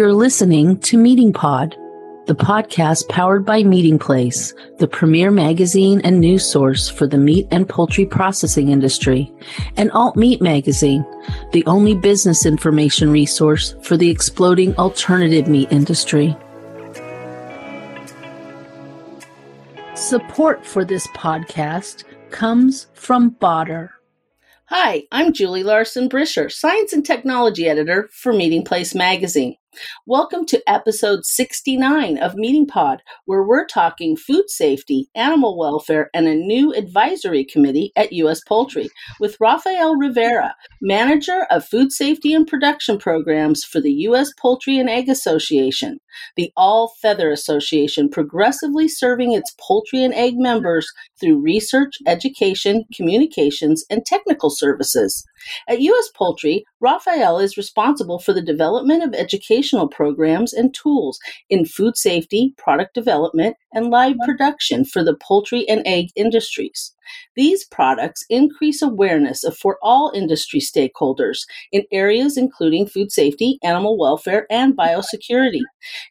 You're listening to Meating Pod, the podcast powered by Meating Place, the premier magazine and news source for the meat and poultry processing industry, and Alt Meat Magazine, the only business information resource for the exploding alternative meat industry. Support for this podcast comes from Baader. Hi, I'm Julie Larson Bricher, Science and Technology Editor for Meating Place Magazine. Welcome to episode 69 of Meating Pod, where we're talking food safety, animal welfare, and a new advisory committee at U.S. Poultry with Rafael Rivera, Manager of Food Safety and Production Programs for the U.S. Poultry and Egg Association, the all feather association progressively serving its poultry and egg members through research, education, communications, and technical services. At U.S. Poultry, Rafael is responsible for the development of educational programs and tools in food safety, product development, and live production for the poultry and egg industries. These products increase awareness of, for all industry stakeholders in areas including food safety, animal welfare, and biosecurity.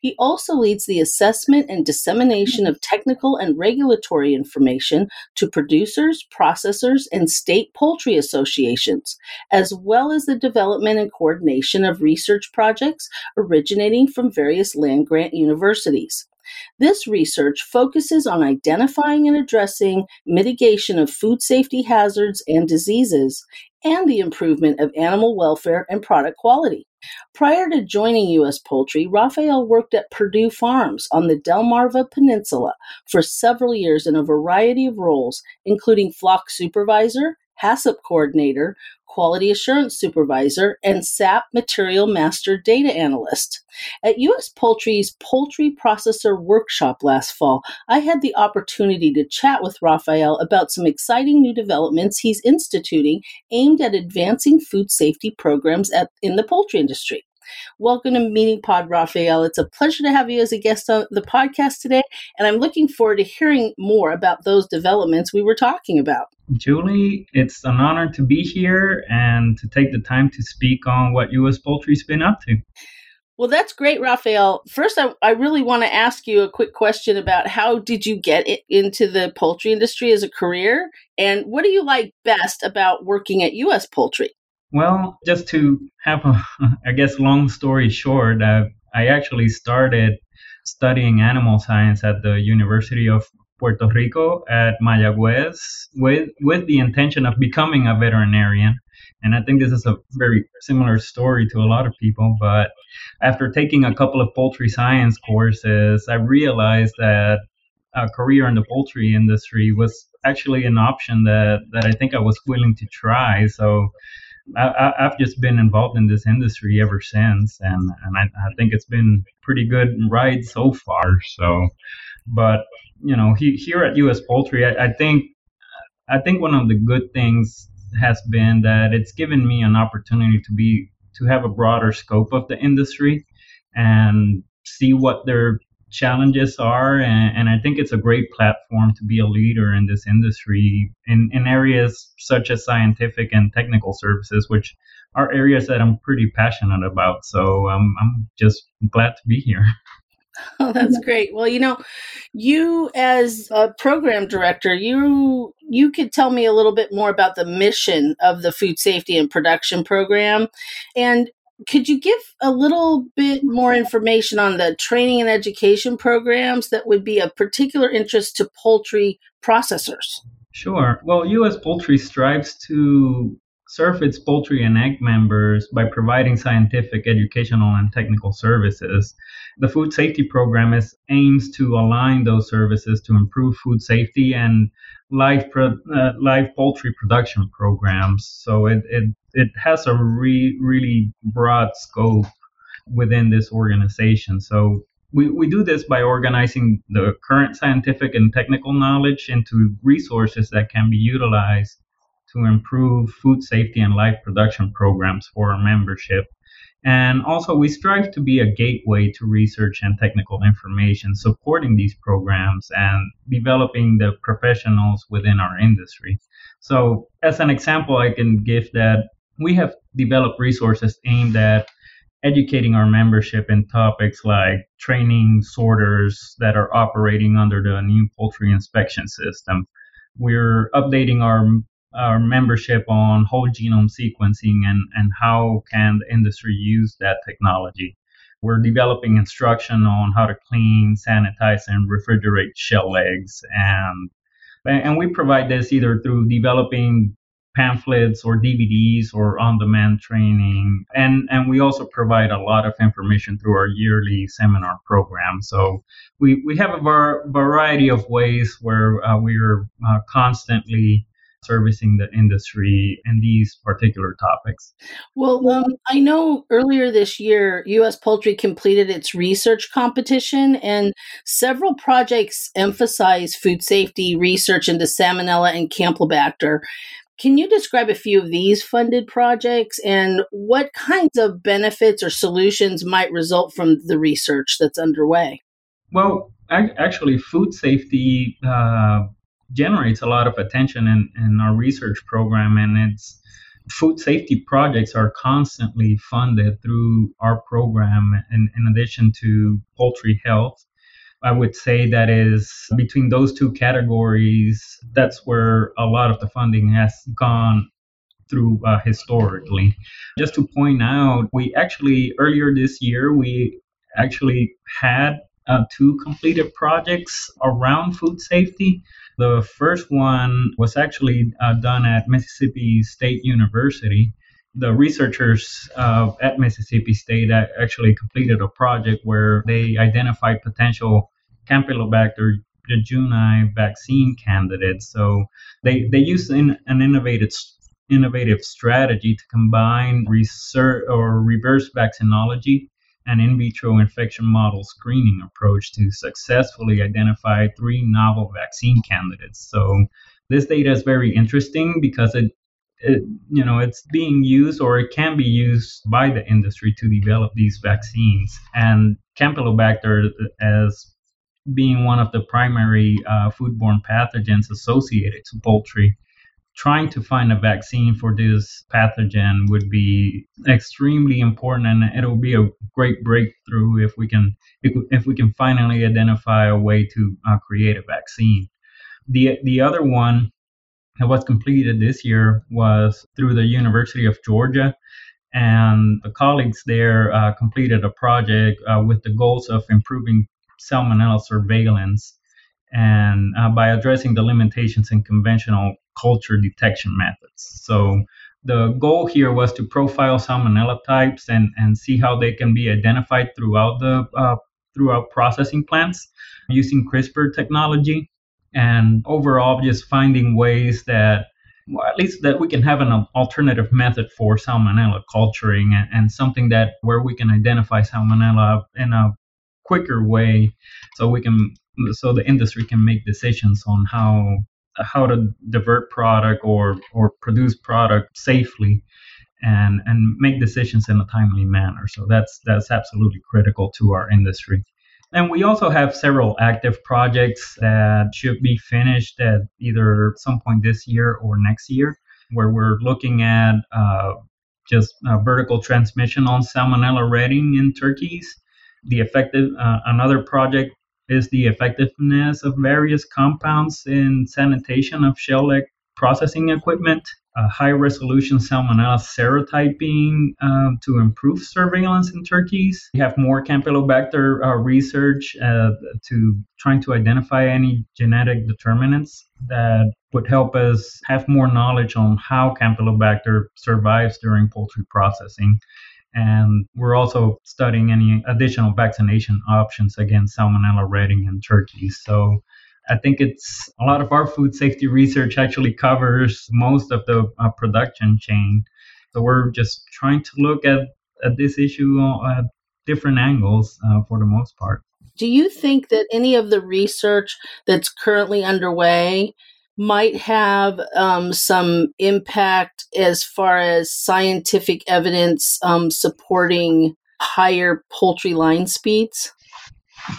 He also leads the assessment and dissemination of technical and regulatory information to producers, processors, and state poultry associations, as well as the development and coordination of research projects originating from various land grant universities. This research focuses on identifying and addressing mitigation of food safety hazards and diseases and the improvement of animal welfare and product quality. Prior to joining U.S. Poultry, Rafael worked at Perdue Farms on the Delmarva Peninsula for several years in a variety of roles, including flock supervisor, HACCP coordinator, quality assurance supervisor, and SAP material master data analyst. At U.S. Poultry's Poultry Processor Workshop last fall, I had the opportunity to chat with Rafael about some exciting new developments he's instituting aimed at advancing food safety programs at, in the poultry industry. Welcome to Meating Pod, Rafael. It's a pleasure to have you as a guest on the podcast today, and I'm looking forward to hearing more about those developments we were talking about. Julie, it's an honor to be here and to take the time to speak on what U.S. Poultry's been up to. Well, that's great, Rafael. First, I, I really want to ask you a quick question about how did you get into the poultry industry as a career, and what do you like best about working at U.S. Poultry? Well, just to have a, I guess, long story short, uh, I actually started studying animal science at the University of Puerto Rico at Mayagüez with with the intention of becoming a veterinarian. And I think this is a very similar story to a lot of people. But after taking a couple of poultry science courses, I realized that a career in the poultry industry was actually an option that, that I think I was willing to try. So I, have just been involved in this industry ever since, and and I, I, think it's been pretty good ride so far. So, but you know, he, here at U.S. Poultry, I, I think I think one of the good things has been that it's given me an opportunity to be to have a broader scope of the industry and see what their challenges are and, and, i think it's a great platform to be a leader in this industry in, in areas such as scientific and technical services which are areas that i'm pretty passionate about. So um, i'm just glad to be here. Oh, that's great. Well, you know, you as a program director, you you could tell me a little bit more about the mission of the food safety and production program. And could you give a little bit more information on the training and education programs that would be of particular interest to poultry processors? Sure. Well, U.S. Poultry strives to serve its poultry and egg members by providing scientific, educational, and technical services. The food safety program is, aims to align those services to improve food safety and live pro, uh, live poultry production programs. So it, it it has a re, really broad scope within this organization. So we, we do this by organizing the current scientific and technical knowledge into resources that can be utilized to improve food safety and live production programs for our membership. And also, we strive to be a gateway to research and technical information, supporting these programs and developing the professionals within our industry. So, as an example, I can give that we have developed resources aimed at educating our membership in topics like training sorters that are operating under the new poultry inspection system. We're updating our our membership on whole genome sequencing and, and how can the industry use that technology. We're developing instruction on how to clean, sanitize, and refrigerate shell eggs. And, and we provide this either through developing pamphlets or DVDs or on-demand training. And, and we also provide a lot of information through our yearly seminar program. So we, we have a var- variety of ways where uh, we are uh, constantly servicing the industry in these particular topics. Well, um, I know earlier this year, U.S. Poultry completed its research competition, and several projects emphasize food safety research into Salmonella and Campylobacter. Can you describe a few of these funded projects and what kinds of benefits or solutions might result from the research that's underway? Well, actually, food safety uh, generates a lot of attention in, in our research program, and it's food safety projects are constantly funded through our program in, in addition to poultry health. I would say that is between those two categories, that's where a lot of the funding has gone through uh, historically. Just to point out, we actually earlier this year we actually had uh, two completed projects around food safety. The first one was actually uh, done at Mississippi State University. The researchers uh, at Mississippi State actually completed a project where they identified potential Campylobacter jejuni vaccine candidates. So they, they used an, an innovative innovative strategy to combine research or reverse vaccinology an in vitro infection model screening approach to successfully identify three novel vaccine candidates. So this data is very interesting because it, it, you know it's being used or it can be used by the industry to develop these vaccines and campylobacter as being one of the primary uh, foodborne pathogens associated to poultry trying to find a vaccine for this pathogen would be extremely important and it'll be a great breakthrough if we can if, we can finally identify a way to uh, create a vaccine. The the other one that was completed this year was through the University of Georgia and the colleagues there uh, completed a project uh, with the goals of improving salmonella surveillance and uh, by addressing the limitations in conventional culture detection methods. So the goal here was to profile salmonella types and, and see how they can be identified throughout the uh, throughout processing plants using CRISPR technology, and overall just finding ways that well, at least that we can have an alternative method for salmonella culturing and, and something that where we can identify salmonella in a quicker way so we can so the industry can make decisions on how how to divert product or or produce product safely and and make decisions in a timely manner. So that's that's absolutely critical to our industry. And we also have several active projects that should be finished at either some point this year or next year where we're looking at uh, just uh, vertical transmission on salmonella Reading in turkeys. The effective uh, another project is the effectiveness of various compounds in sanitation of shell egg processing equipment, uh, high resolution salmonella serotyping uh, to improve surveillance in turkeys. We have more Campylobacter uh, research uh, to trying to identify any genetic determinants that would help us have more knowledge on how Campylobacter survives during poultry processing. And we're also studying any additional vaccination options against Salmonella Reading in turkeys. So I think it's a lot of our food safety research actually covers most of the uh, production chain. So we're just trying to look at, at this issue at different angles uh, for the most part. Do you think that any of the research that's currently underway might have um, some impact as far as scientific evidence um, supporting higher poultry line speeds?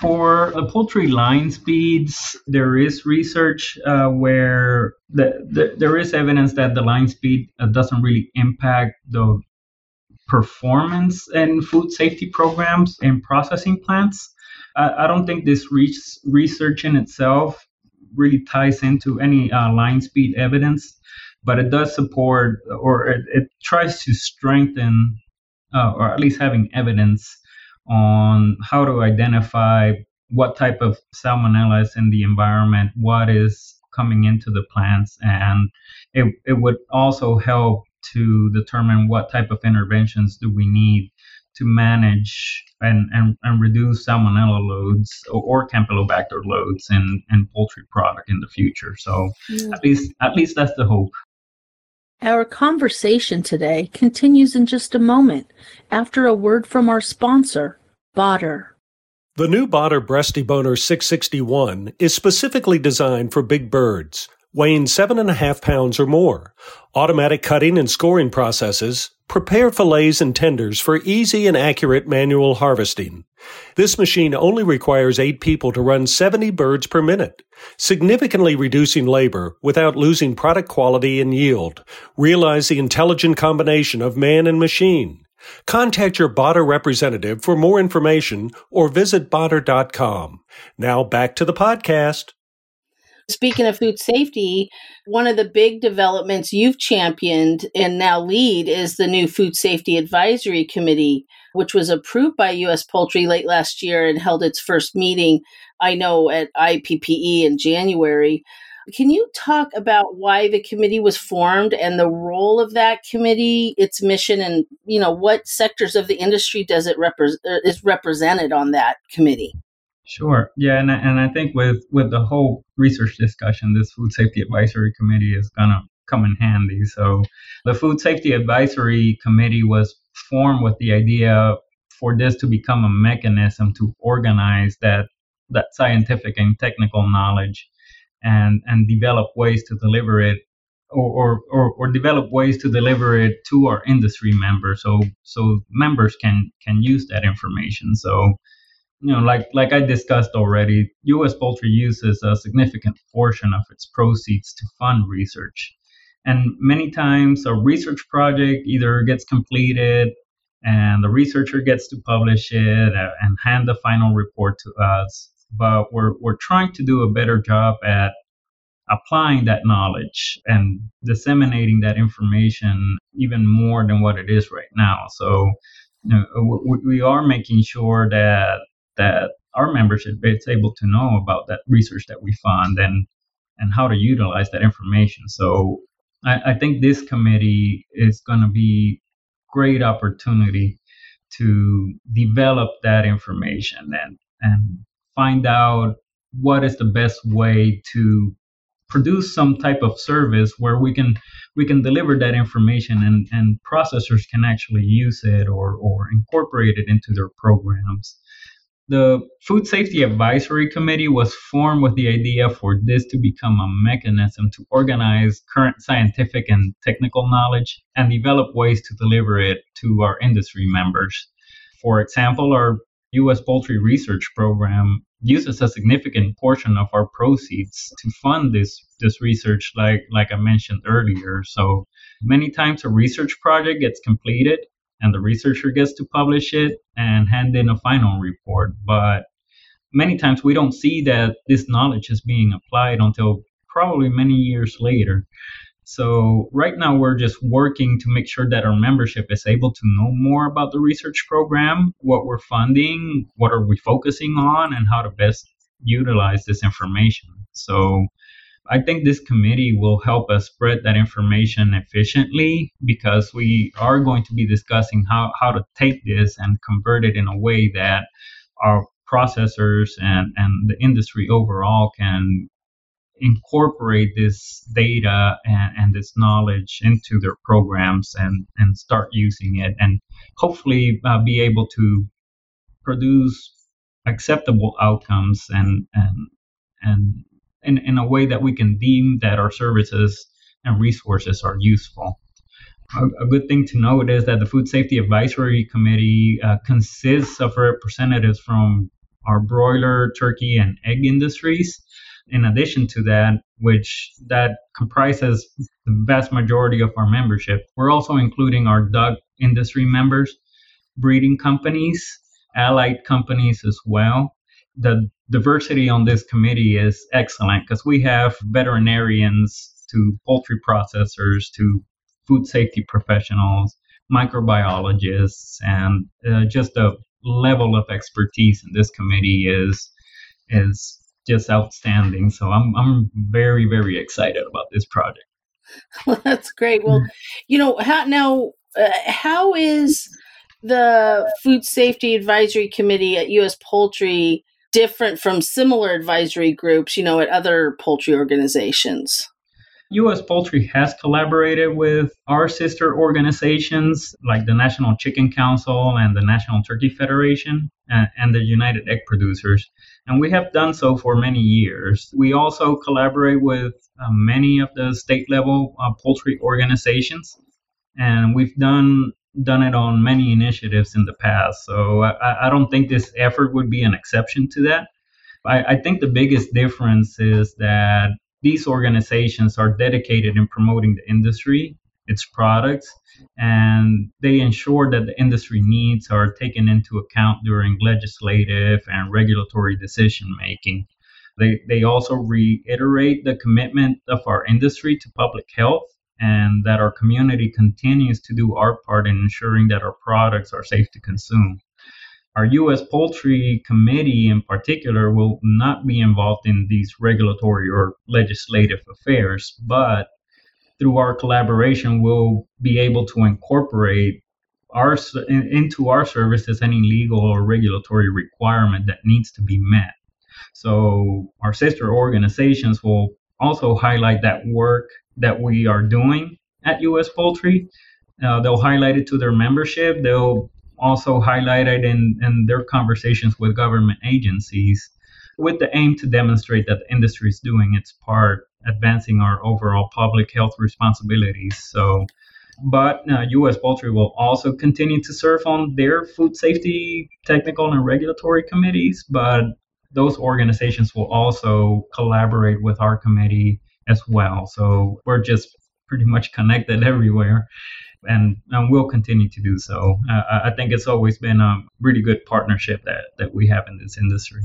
For the poultry line speeds, there is research uh, where the, the, there is evidence that the line speed uh, doesn't really impact the performance in food safety programs in processing plants. I, don't think this re- research in itself really ties into any uh, line speed evidence, but it does support or it, it tries to strengthen uh, or at least having evidence on how to identify what type of salmonella is in the environment, what is coming into the plants, and it, it would also help to determine what type of interventions do we need to manage and, and, and reduce salmonella loads or, or campylobacter loads in, in poultry product in the future. So mm. at least at least that's the hope. Our conversation today continues in just a moment after a word from our sponsor, Baader. The new Baader Breast Deboner 661 is specifically designed for big birds, weighing seven and a half pounds or more. Automatic cutting and scoring processes prepare fillets and tenders for easy and accurate manual harvesting. This machine only requires eight people to run 70 birds per minute, significantly reducing labor without losing product quality and yield. Realize the intelligent combination of man and machine. Contact your Baader representative for more information or visit Baader.com. Now back to the podcast. Speaking of food safety, one of the big developments you've championed and now lead is the new Food Safety Advisory Committee, which was approved by U.S. Poultry late last year and held its first meeting, I know, at IPPE in January. Can you talk about why the committee was formed and the role of that committee, its mission, and you know what sectors of the industry does it represent uh, is represented on that committee? Sure. Yeah, and and I think with with the whole research discussion, this food safety advisory committee is gonna come in handy. So, the food safety advisory committee was formed with the idea for this to become a mechanism to organize that that scientific and technical knowledge and and develop ways to deliver it or, or, or, develop ways to deliver it to our industry members so so members can can use that information so you know like like i discussed already us poultry uses a significant portion of its proceeds to fund research and many times a research project either gets completed and the researcher gets to publish it uh, and hand the final report to us but we're we're trying to do a better job at applying that knowledge and disseminating that information even more than what it is right now. So, you know, we, we are making sure that that our membership is able to know about that research that we fund and and how to utilize that information. So, I, I think this committee is going to be great opportunity to develop that information and and find out what is the best way to produce some type of service where we can we can deliver that information and and processors can actually use it or or incorporate it into their programs the food safety advisory committee was formed with the idea for this to become a mechanism to organize current scientific and technical knowledge and develop ways to deliver it to our industry members for example our U.S. poultry research program uses a significant portion of our proceeds to fund this this research like like I mentioned earlier. So many times a research project gets completed and the researcher gets to publish it and hand in a final report, but many times we don't see that this knowledge is being applied until probably many years later. So right now we're just working to make sure that our membership is able to know more about the research program, what we're funding, what are we focusing on, and how to best utilize this information. So I think this committee will help us spread that information efficiently because we are going to be discussing how, how to take this and convert it in a way that our processors and, and the industry overall can incorporate this data and, and, this knowledge into their programs and, and start using it and hopefully uh, be able to produce acceptable outcomes and and and in, in a way that we can deem that our services and resources are useful. A, good thing to note is that the Food Safety Advisory Committee uh, consists of representatives from our broiler, turkey, and egg industries in addition to that, which that comprises the vast majority of our membership, we're also including our duck industry members, breeding companies, allied companies as well. The diversity on this committee is excellent because we have veterinarians to poultry processors to food safety professionals, microbiologists, and uh, just the level of expertise in this committee is is just outstanding. So I'm I'm very very excited about this project. Well, that's great. Well, you know how now uh, how is the Food Safety Advisory Committee at U.S. Poultry different from similar advisory groups, you know, at other poultry organizations? U.S. Poultry has collaborated with our sister organizations like the National Chicken Council and the National Turkey Federation and, and, the United Egg Producers, and we have done so for many years. We also collaborate with uh, many of the state level uh, poultry organizations, and we've done done it on many initiatives in the past. So I, I don't think this effort would be an exception to that. I, I think the biggest difference is that these organizations are dedicated in promoting the industry, its products, and they ensure that the industry needs are taken into account during legislative and regulatory decision making. They, they also reiterate the commitment of our industry to public health and that our community continues to do our part in ensuring that our products are safe to consume. Our U.S. Poultry Committee, in particular, will not be involved in these regulatory or legislative affairs, but through our collaboration, we'll be able to incorporate our into our services any legal or regulatory requirement that needs to be met. So our sister organizations will also highlight that work that we are doing at US Poultry. Uh, they'll highlight it to their membership. They'll also highlight it in, in their conversations with government agencies with the aim to demonstrate that the industry is doing its part advancing our overall public health responsibilities. So, but uh, U.S. Poultry will also continue to serve on their food safety technical and regulatory committees, but those organizations will also collaborate with our committee as well. So we're just pretty much connected everywhere. And, and we'll continue to do so. Uh, I think it's always been a really good partnership that, that we have in this industry.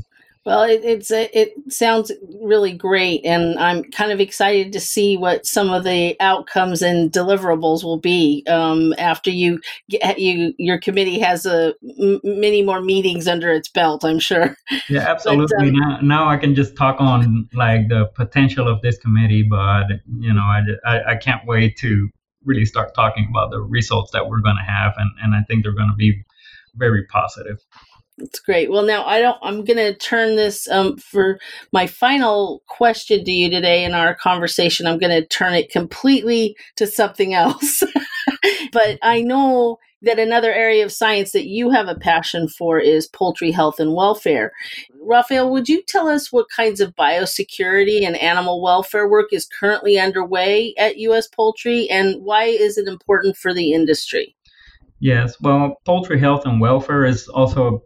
Well, it, it's it sounds really great, and I'm kind of excited to see what some of the outcomes and deliverables will be um, after you get you your committee has a m- many more meetings under its belt. I'm sure. Yeah, absolutely. But, um, now, now I can just talk on like the potential of this committee, but you know, I, I, I can't wait to really start talking about the results that we're going to have, and and I think they're going to be very positive. That's great. Well, now I don't. I'm going to turn this um, for my final question to you today in our conversation. I'm going to turn it completely to something else. but I know that another area of science that you have a passion for is poultry health and welfare. Raphael, would you tell us what kinds of biosecurity and animal welfare work is currently underway at U.S. Poultry, and why is it important for the industry? Yes, well, poultry health and welfare is also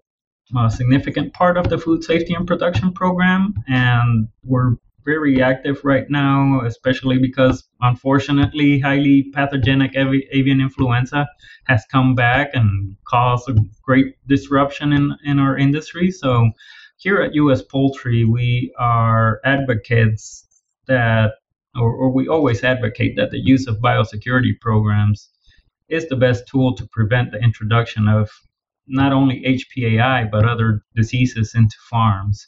a significant part of the food safety and production program, and we're very active right now, especially because unfortunately, highly pathogenic avi- avian influenza has come back and caused a great disruption in, in our industry. So, here at US Poultry, we are advocates that, or, or we always advocate that the use of biosecurity programs is the best tool to prevent the introduction of not only HPAI but other diseases into farms.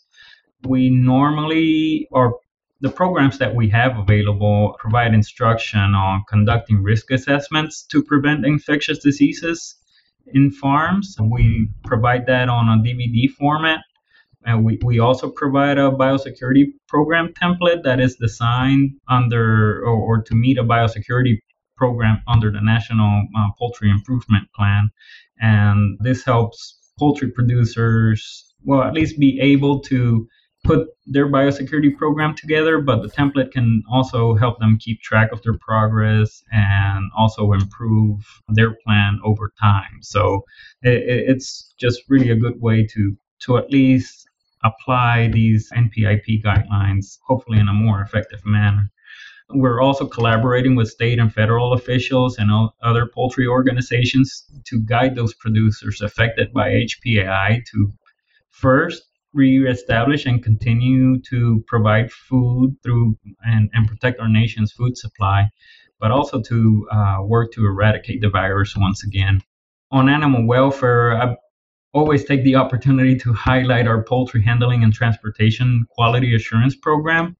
We normally, or the programs that we have available, provide instruction on conducting risk assessments to prevent infectious diseases in farms. We provide that on a DVD format. And we, we also provide a biosecurity program template that is designed under or, or to meet a biosecurity program under the National uh, Poultry Improvement Plan. And this helps poultry producers, well, at least be able to put their biosecurity program together, but the template can also help them keep track of their progress and also improve their plan over time. So it, it's just really a good way to to at least apply these NPIP guidelines, hopefully in a more effective manner. We're also collaborating with state and federal officials and other poultry organizations to guide those producers affected by HPAI to first reestablish and continue to provide food through and, and protect our nation's food supply, but also to uh, work to eradicate the virus once again. On animal welfare, I always take the opportunity to highlight our poultry handling and transportation quality assurance program.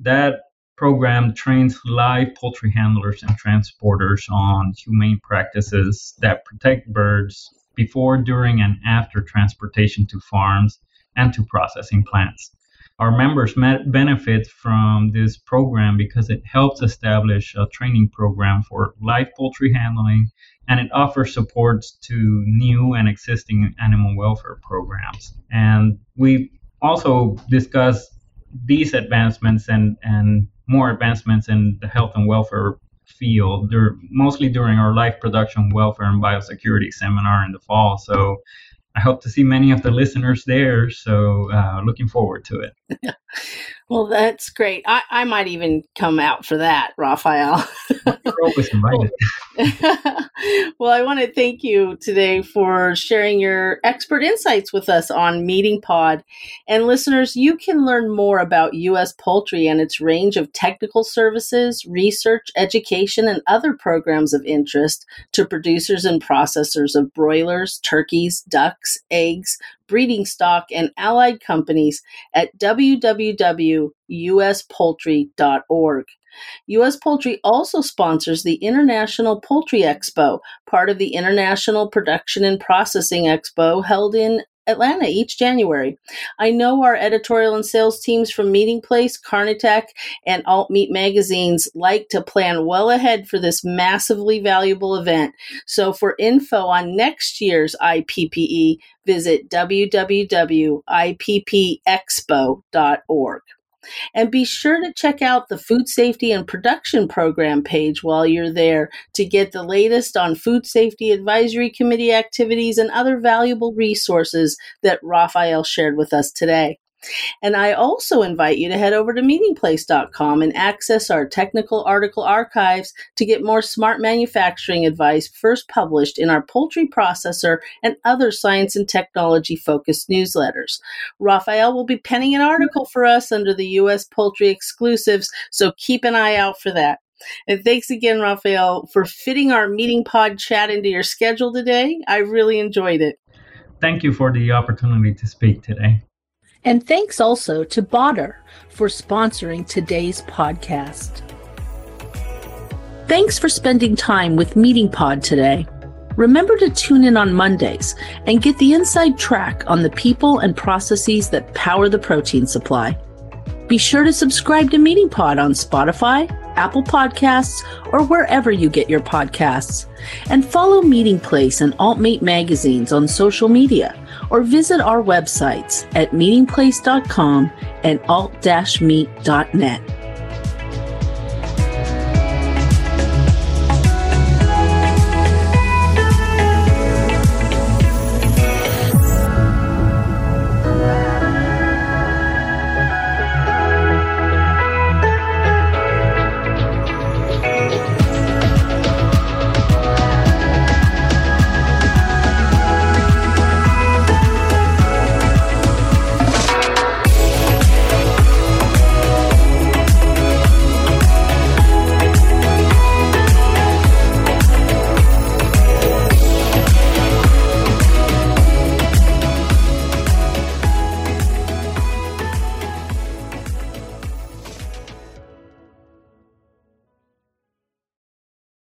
That program trains live poultry handlers and transporters on humane practices that protect birds before, during, and after transportation to farms and to processing plants. Our members benefit from this program because it helps establish a training program for live poultry handling and it offers support to new and existing animal welfare programs. And we also discuss these advancements and, and more advancements in the health and welfare field. They're mostly during our life production, welfare, and biosecurity seminar in the fall. So I hope to see many of the listeners there. So uh, looking forward to it. Well, that's great. I, I might even come out for that, Raphael. You're always invited. well, I want to thank you today for sharing your expert insights with us on Meating Pod. And listeners, you can learn more about U.S. poultry and its range of technical services, research, education, and other programs of interest to producers and processors of broilers, turkeys, ducks, eggs, breeding stock, and allied companies at www.uspoultry.org. U.S. Poultry also sponsors the International Poultry Expo, part of the International Production and Processing Expo held in Atlanta each January. I know our editorial and sales teams from Meating Place, Carnetec, and Alt Meat magazines like to plan well ahead for this massively valuable event. So for info on next year's IPPE, visit www.ippexpo.org. And be sure to check out the Food Safety and Production Program page while you're there to get the latest on Food Safety Advisory Committee activities and other valuable resources that Raphael shared with us today. And I also invite you to head over to meatingplace.com and access our technical article archives to get more smart manufacturing advice first published in our poultry processor and other science and technology focused newsletters. Raphael will be penning an article for us under the U.S. Poultry exclusives, so keep an eye out for that. And thanks again, Raphael, for fitting our Meating Pod chat into your schedule today. I really enjoyed it. Thank you for the opportunity to speak today. And thanks also to Baader for sponsoring today's podcast. Thanks for spending time with Meating Pod today. Remember to tune in on Mondays and get the inside track on the people and processes that power the protein supply. Be sure to subscribe to Meating Pod on Spotify, Apple Podcasts, or wherever you get your podcasts. And follow Meating Place and Alt Meat magazines on social media or visit our websites at meatingplace.com and alt-meat.net.